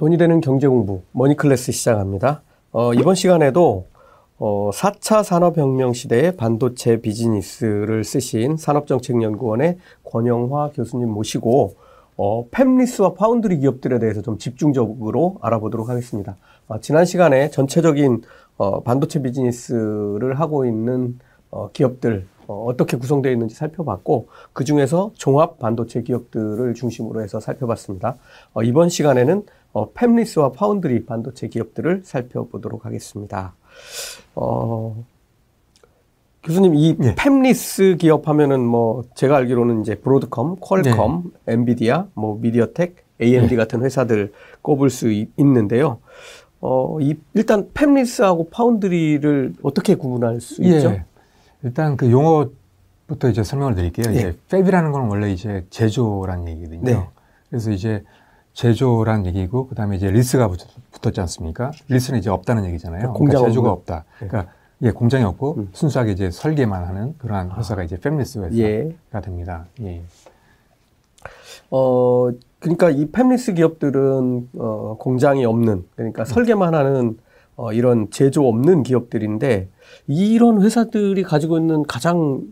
돈이 되는 경제 공부 머니 클래스 시작합니다. 어, 이번 시간에도 어, 4차 산업혁명 시대의 반도체 비즈니스를 쓰신 산업정책연구원의 권영화 교수님 모시고 어, 팹리스와 파운드리 기업들에 대해서 좀 집중적으로 알아보도록 하겠습니다. 어, 지난 시간에 전체적인 어, 반도체 비즈니스를 하고 있는 어, 기업들 어, 어떻게 구성되어 있는지 살펴봤고 그 중에서 종합 반도체 기업들을 중심으로 해서 살펴봤습니다. 어, 이번 시간에는 어, 팹리스와 파운드리 반도체 기업들을 살펴보도록 하겠습니다. 어, 교수님 이 예. 팹리스 기업 하면은 뭐 제가 알기로는 이제 브로드컴, 퀄컴, 엔비디아, 뭐 미디어텍, AMD 예. 같은 회사들 꼽을 수 있, 있는데요. 어, 이 일단 팹리스하고 파운드리를 어떻게 구분할 수 있죠? 예. 일단 그 용어부터 이제 설명을 드릴게요. 예. 이제 fab이라는 건 원래 이제 제조란 얘기거든요. 네. 그래서 이제 제조란 얘기고 그다음에 이제 less가 붙, 붙었지 않습니까? less는 이제 없다는 얘기잖아요. 공장 그러니까 제조가 없고요. 없다. 네. 그러니까 예, 공장이 없고 음. 순수하게 이제 설계만 하는 그러한 회사가 이제 팹리스 회사가 예. 됩니다. 예. 어, 그러니까 이 팹리스 기업들은 어, 공장이 없는 그러니까 설계만 하는 어, 이런 제조 없는 기업들인데 이런 회사들이 가지고 있는 가장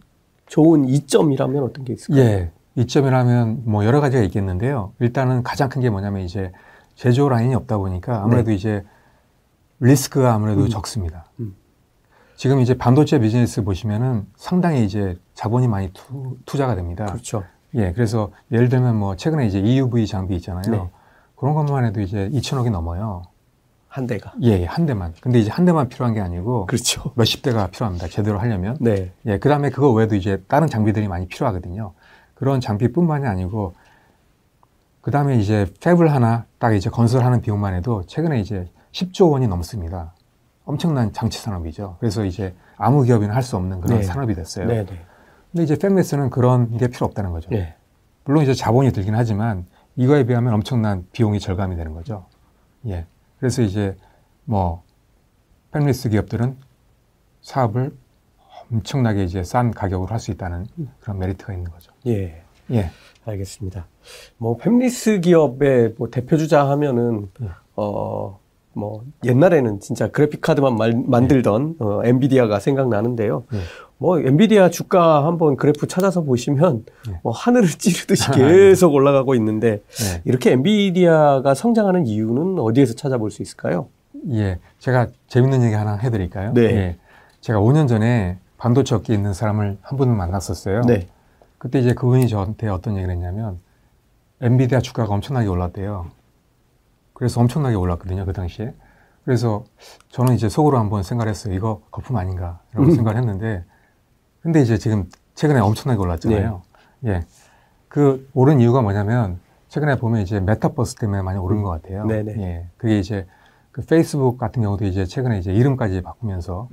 좋은 이점이라면 어떤 게 있을까요? 예. 이점이라면 뭐 여러 가지가 있겠는데요. 일단은 가장 큰 게 뭐냐면 이제 제조 라인이 없다 보니까 아무래도 이제 리스크가 아무래도 네. 음. 적습니다. 음. 지금 이제 반도체 비즈니스 보시면은 상당히 이제 자본이 많이 투, 자가 됩니다. 그렇죠. 예. 그래서 예를 들면 뭐 최근에 이제 EUV 장비 있잖아요. 네. 그런 것만 해도 이제 2천억이 넘어요. 한 대가. 예, 한 대만. 근데 이제 한 대만 필요한 게 아니고 그렇죠. 몇십 대가 필요합니다. 제대로 하려면. 네. 예, 그 다음에 그거 외에도 이제 다른 장비들이 많이 필요하거든요. 그런 장비뿐만이 아니고, 그 다음에 이제 팹을 하나 딱 이제 건설하는 비용만 해도 최근에 이제 10조 원이 넘습니다. 엄청난 장치 산업이죠. 그래서 이제 아무 기업이나 할 수 없는 그런 네. 산업이 됐어요. 네, 네. 근데 이제 팹리스는 그런 게 필요 없다는 거죠. 네. 물론 이제 자본이 들긴 하지만 이거에 비하면 엄청난 비용이 절감이 되는 거죠. 예. 그래서 이제 뭐 팹리스 기업들은 사업을 엄청나게 이제 싼 가격으로 할 수 있다는 그런 메리트가 있는 거죠. 예. 예. 알겠습니다. 뭐 팹리스 기업의 뭐 대표주자 하면은 예. 어. 뭐 옛날에는 진짜 그래픽 카드만 말- 만들던 어, 엔비디아가 생각나는데요. 예. 뭐 엔비디아 주가 한번 그래프 찾아서 보시면 예. 뭐 하늘을 찌르듯이 계속 올라가고 있는데 예. 이렇게 엔비디아가 성장하는 이유는 어디에서 찾아볼 수 있을까요? 예. 제가 재밌는 얘기 하나 해드릴까요? 네. 예. 제가 5년 전에 반도체 업계에 있는 사람을 한 분을 만났었어요. 네. 그때 이제 그분이 저한테 어떤 얘기를 했냐면 엔비디아 주가가 엄청나게 올랐대요. 그래서 엄청나게 올랐거든요, 그 당시에. 그래서 저는 이제 속으로 한번 생각을 했어요. 이거 거품 아닌가 라고 음. 생각을 했는데 근데 이제 지금 최근에 엄청나게 올랐잖아요. 예. 그 오른 이유가 뭐냐면 최근에 보면 이제 메타버스 때문에 많이 오른 것 같아요. 네네. 예. 그게 이제 그 페이스북 같은 경우도 이제 최근에 이제 이름까지 바꾸면서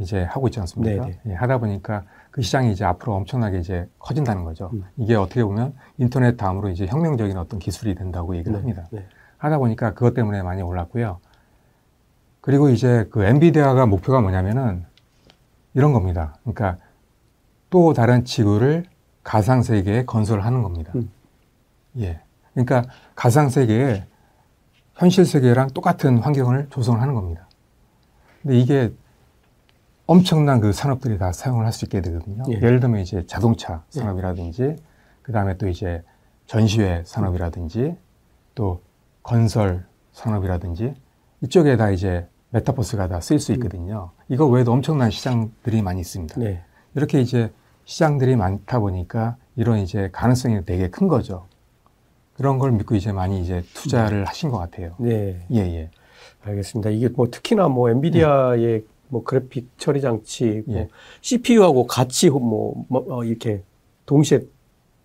이제 하고 있지 않습니까? 네네. 예, 하다 보니까 그 시장이 이제 앞으로 엄청나게 이제 커진다는 거죠. 음. 이게 어떻게 보면 인터넷 다음으로 이제 혁명적인 어떤 기술이 된다고 얘기를 합니다. 네. 하다 보니까 그것 때문에 많이 올랐고요. 그리고 이제 그 엔비디아가 목표가 뭐냐면은 이런 겁니다. 그러니까 또 다른 지구를 가상 세계에 건설하는 겁니다. 음. 예. 그러니까 가상 세계에 현실 세계랑 똑같은 환경을 조성을 하는 겁니다. 근데 이게 엄청난 그 산업들이 다 사용을 할 수 있게 되거든요. 예. 예를 들면 이제 자동차 산업이라든지 그 다음에 또 이제 전시회 산업이라든지 또 건설 산업이라든지 이쪽에 다 이제 메타버스가 다 쓰일 수 있거든요. 이거 외에도 엄청난 시장들이 많이 있습니다. 네. 이렇게 이제 시장들이 많다 보니까 이런 이제 가능성이 되게 큰 거죠. 그런 걸 믿고 이제 많이 이제 투자를 하신 것 같아요. 네. 예, 예. 알겠습니다. 이게 뭐 특히나 뭐 엔비디아의 뭐 그래픽 처리 장치, 뭐 예. CPU하고 같이 뭐, 뭐 어, 이렇게 동시에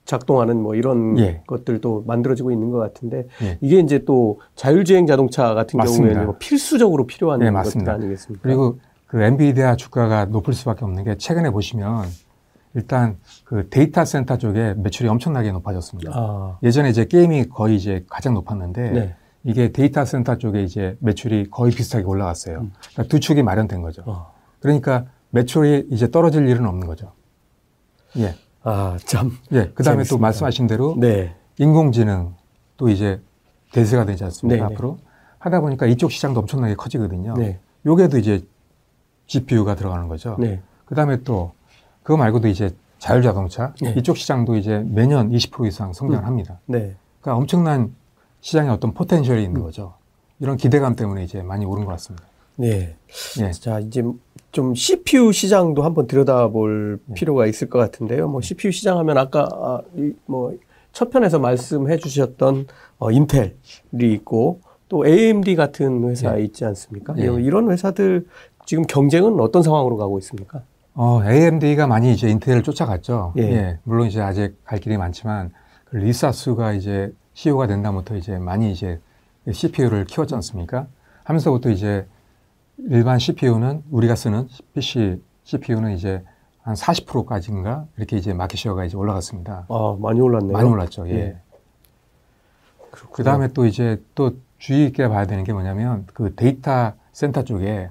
작동하는 뭐 이런 예. 것들도 만들어지고 있는 것 같은데 예. 이게 이제 또 자율주행 자동차 같은 맞습니다. 경우에는 뭐 필수적으로 필요한 네, 것들. 아니겠습니까? 그리고 그 엔비디아 주가가 높을 수밖에 없는 게 최근에 보시면 일단 그 데이터 센터 쪽에 매출이 엄청나게 높아졌습니다. 아, 예전에 이제 게임이 거의 이제 가장 높았는데 네. 이게 데이터 센터 쪽에 이제 매출이 거의 비슷하게 올라갔어요. 음. 그러니까 두 축이 마련된 거죠. 어. 그러니까 매출이 이제 떨어질 일은 없는 거죠. 예. 아, 참. 예. 그 다음에 또. 말씀하신 대로 네. 인공지능 또 이제 대세가 되지 않습니까? 네, 앞으로 하다 보니까 이쪽 시장도 엄청나게 커지거든요. 네. 요게도 이제 GPU가 들어가는 거죠. 네. 그 다음에 또 그거 말고도 이제 자율 자동차 네. 이쪽 시장도 이제 매년 20% 이상 성장을 음. 합니다. 네. 그러니까 엄청난 시장에 어떤 포텐셜이 있는 음. 거죠. 이런 기대감 때문에 이제 많이 오른 것 같습니다. 네. 예. 자, 이제 좀 CPU 시장도 한번 들여다볼 네. 필요가 있을 것 같은데요. 뭐 CPU 시장 하면 아까 아, 이, 뭐 첫 편에서 말씀해 주셨던 어, 인텔이 있고 또 AMD 같은 회사 예. 있지 않습니까? 예. 이런 회사들 지금 경쟁은 어떤 상황으로 가고 있습니까? 어, AMD가 많이 이제 인텔을 쫓아갔죠. 예. 물론 이제 아직 갈 길이 많지만 그 리사스가 이제 CEO가 된 다음부터 이제 많이 이제 CPU를 키웠지 않습니까? 하면서부터 이제 일반 CPU는 우리가 쓰는 PC CPU는 이제 한 40%까지인가 이렇게 이제 마켓시어가 이제 올라갔습니다. 아, 많이 올랐네요. 많이 올랐죠. 예. 예. 그 다음에 또 이제 또 주의 있게 봐야 되는 게 뭐냐면 그 데이터 센터 쪽에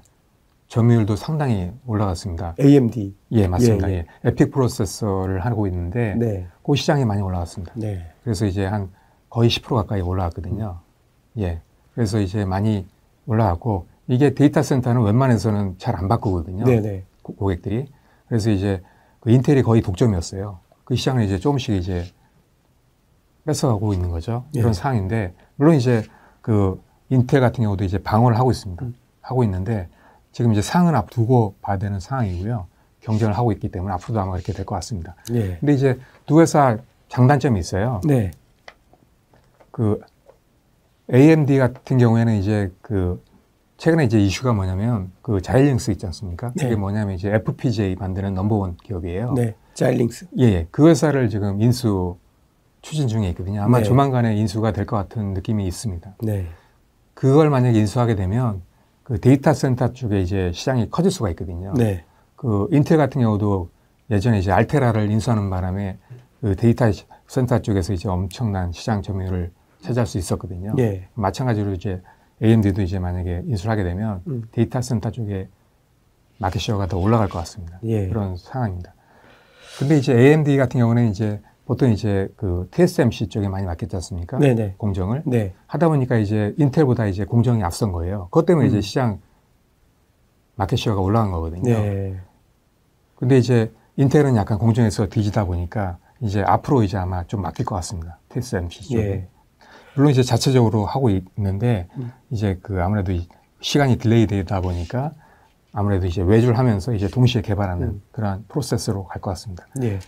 점유율도 상당히 올라갔습니다. AMD. 예, 맞습니다. 예, 예, 에픽 프로세서를 하고 있는데 네. 그 시장이 많이 올라갔습니다. 네. 그래서 이제 한 거의 10% 가까이 올라갔거든요. 예. 그래서 이제 많이 올라갔고 이게 데이터 센터는 웬만해서는 잘 안 바꾸거든요. 네, 네. 고- 고객들이. 그래서 이제 그 인텔이 거의 독점이었어요. 그 시장을 이제 조금씩 이제 뺏어가고 있는 거죠. 이런 예. 상황인데 물론 이제 그 인텔 같은 경우도 이제 방어를 하고 있습니다. 음. 하고 있는데 지금 이제 상은 앞두고 봐야 되는 상황이고요. 경쟁을 하고 있기 때문에 앞으로도 아마 그렇게 될 것 같습니다. 네. 근데 이제 두 회사 장단점이 있어요. 네. 그 AMD 같은 경우에는 이제 그 최근에 이제 이슈가 뭐냐면 그 자일링스 있지 않습니까? 네. 그게 뭐냐면 이제 FPGA 만드는 넘버원 기업이에요. 네. 자일링스. 예, 예. 그 회사를 지금 인수 추진 중에 있거든요. 아마 네. 조만간에 인수가 될 것 같은 느낌이 있습니다. 네. 그걸 만약에 인수하게 되면 그 데이터 센터 쪽에 이제 시장이 커질 수가 있거든요. 네. 그 인텔 같은 경우도 예전에 이제 알테라를 인수하는 바람에 그 데이터 센터 쪽에서 이제 엄청난 시장 점유율을 차지할 수 있었거든요. 네. 마찬가지로 이제 AMD도 이제 만약에 인수를 하게 되면 음. 데이터 센터 쪽에 market share가 더 올라갈 것 같습니다. 예. 그런 상황입니다. 근데 이제 AMD 같은 경우는 이제 보통 이제 그 TSMC 쪽에 많이 맡겼지 않습니까? 네, 네. 공정을 네. 하다 보니까 이제 인텔보다 이제 공정이 앞선 거예요. 그것 때문에 음. 이제 시장 market share가 올라간 거거든요. 네. 근데 이제 인텔은 약간 공정에서 뒤지다 보니까 이제 앞으로 이제 아마 좀 맡길 것 같습니다. TSMC 쪽에. 예. 물론 이제 자체적으로 하고 있는데 음. 이제 그 아무래도 이 시간이 delay 되다 보니까 아무래도 이제 외주를 하면서 이제 동시에 개발하는 음. 그러한 프로세스로 갈 것 같습니다. 예.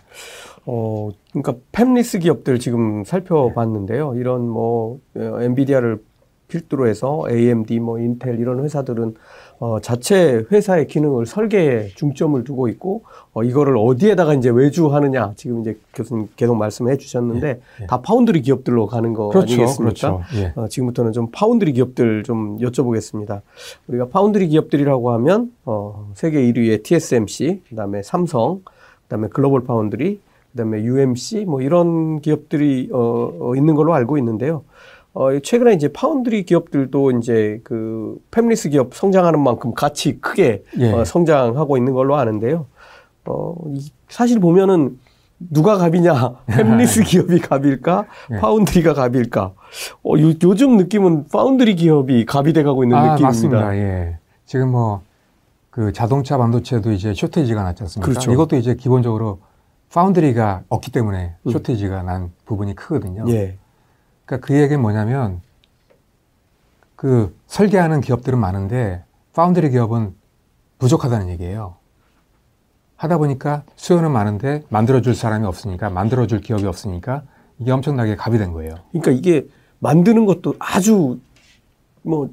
어, 그러니까 팹리스 기업들 지금 살펴봤는데요. 이런 뭐 어, 엔비디아를 필두로 해서 AMD, 뭐 인텔 이런 회사들은 어, 자체 회사의 기능을 설계에 중점을 두고 있고 어, 이거를 어디에다가 이제 외주하느냐 지금 이제 교수님 계속 말씀해 주셨는데 예, 예. 다 파운드리 기업들로 가는 거 아니겠습니까? 그렇죠. 예. 어, 지금부터는 좀 파운드리 기업들 좀 여쭤보겠습니다. 우리가 파운드리 기업들이라고 하면 어, 세계 1위의 TSMC, 그다음에 삼성, 그다음에 글로벌 파운드리, 그다음에 UMC 뭐 이런 기업들이 어, 어, 있는 걸로 알고 있는데요. 어, 최근에 이제 파운드리 기업들도 이제 그 팹리스 기업 성장하는 만큼 같이 크게 예. 어, 성장하고 있는 걸로 아는데요. 어, 이- 사실 보면은 누가 갑이냐? 팹리스 기업이 갑일까? 예. 파운드리가 갑일까? 어, 요, 요즘 느낌은 파운드리 기업이 갑이 돼가고 있는 아, 느낌입니다. 맞습니다. 예. 지금 뭐 그 자동차 반도체도 이제 shortage가 났지 않습니까? 그렇죠. 이것도 이제 기본적으로 파운드리가 없기 때문에 음. shortage가 난 부분이 크거든요. 예. 그러니까 그 얘기는 뭐냐면 그 설계하는 기업들은 많은데 파운드리 기업은 부족하다는 얘기예요. 하다 보니까 수요는 많은데 만들어줄 사람이 없으니까 만들어줄 기업이 없으니까 이게 엄청나게 갑이 된 거예요. 그러니까 이게 만드는 것도 아주 뭐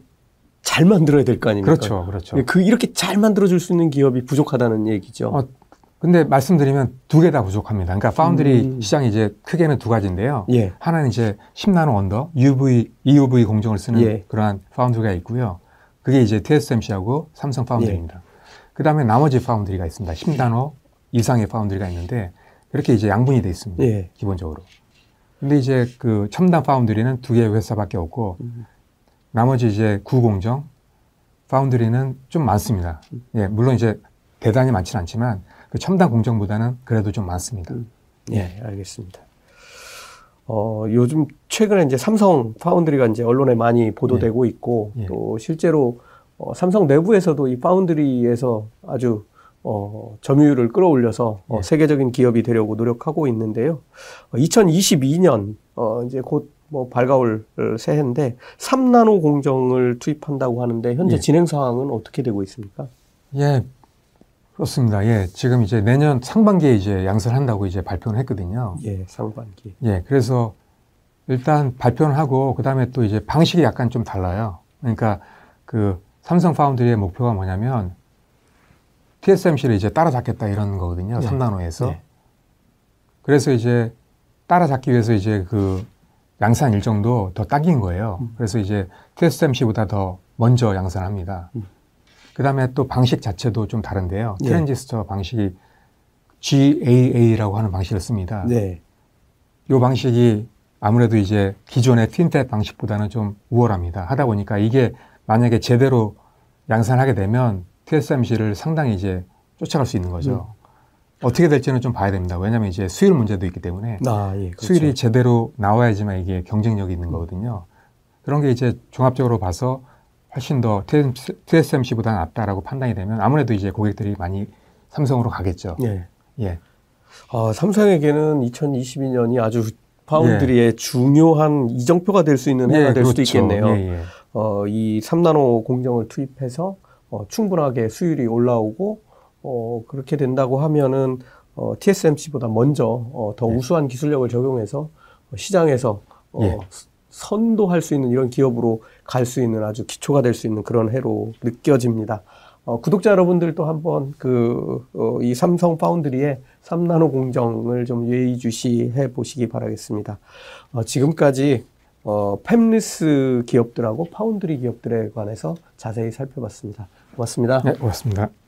잘 만들어야 될 거 아닙니까? 그렇죠, 그렇죠. 그 이렇게 잘 만들어줄 수 있는 기업이 부족하다는 얘기죠. 어, 근데 말씀드리면 두 개 다 부족합니다. 그러니까 파운드리 음. 시장이 이제 크게는 두 가지인데요. 예. 하나는 이제 10나노 under, UV, EUV 공정을 쓰는 예. 그러한 파운드리가 있고요. 그게 이제 TSMC하고 삼성 파운드리입니다. 그 다음에 나머지 파운드리가 있습니다. 10나노 이상의 파운드리가 있는데 그렇게 이제 양분이 돼 있습니다. 예. 기본적으로. 근데 이제 그 첨단 파운드리는 두 개의 회사밖에 없고 음. 나머지 이제 구공정 파운드리는 좀 많습니다. 예, 물론 이제 대단히 많지는 않지만 그 첨단 공정보다는 그래도 좀 많습니다. 음. 예, 알겠습니다. 어, 요즘 최근에 이제 삼성 파운드리가 이제 언론에 많이 보도되고 있고 예. 또 실제로 어, 삼성 내부에서도 이 파운드리에서 아주 어, 점유율을 끌어올려서 어, 예. 세계적인 기업이 되려고 노력하고 있는데요. 어, 2022년 어, 이제 곧뭐 발가올 새해인데 3나노 공정을 투입한다고 하는데 현재 예. 진행 상황은 어떻게 되고 있습니까? 예, 그렇습니다. 예, 지금 이제 내년 상반기에 이제 양산한다고 이제 발표를 했거든요. 예, 상반기. 예, 그래서 일단 발표는 하고 그다음에 또 이제 방식이 약간 좀 달라요. 그러니까 그 삼성 파운드리의 목표가 뭐냐면 TSMC를 이제 따라잡겠다 이런 거거든요. 네. 3나노에서. 네. 그래서 이제 따라잡기 위해서 이제 그 양산 일정도 더 당긴 거예요. 음. 그래서 이제 TSMC보다 더 먼저 양산합니다. 음. 그 다음에 또 방식 자체도 좀 다른데요. 예. 트랜지스터 방식이 GAA라고 하는 방식을 씁니다. 네. 이 방식이 아무래도 이제 기존의 틴탭 방식보다는 좀 우월합니다. 하다 보니까 이게 만약에 제대로 양산하게 되면 TSMC를 상당히 이제 쫓아갈 수 있는 거죠. 음. 어떻게 될지는 좀 봐야 됩니다. 왜냐하면 이제 수율 문제도 있기 때문에 아, 예. 그렇죠. 수율이 제대로 나와야지만 이게 경쟁력이 있는 거거든요. 그런 게 이제 종합적으로 봐서 훨씬 더 TSMC보다는 낫다라고 판단이 되면 아무래도 이제 고객들이 많이 삼성으로 가겠죠. 예. 예. 아, 삼성에게는 2022년이 아주 파운드리의 중요한 이정표가 될 수 있는 해가 될 수도 그렇죠. 있겠네요. 예, 예. 어, 이 3나노 공정을 투입해서 어, 충분하게 수율이 올라오고 어, 그렇게 된다고 하면은 어, TSMC보다 먼저 어, 더 네. 우수한 기술력을 적용해서 어, 시장에서 어, 예. 선도할 수 있는 이런 기업으로 갈 수 있는 아주 기초가 될 수 있는 그런 해로 느껴집니다. 어, 구독자 여러분들도 한번 그, 어, 이 삼성 파운드리의 3나노 공정을 좀 예의주시해 보시기 바라겠습니다. 어, 지금까지 어, 팹리스 기업들하고 파운드리 기업들에 관해서 자세히 살펴봤습니다. 고맙습니다. 네, 고맙습니다.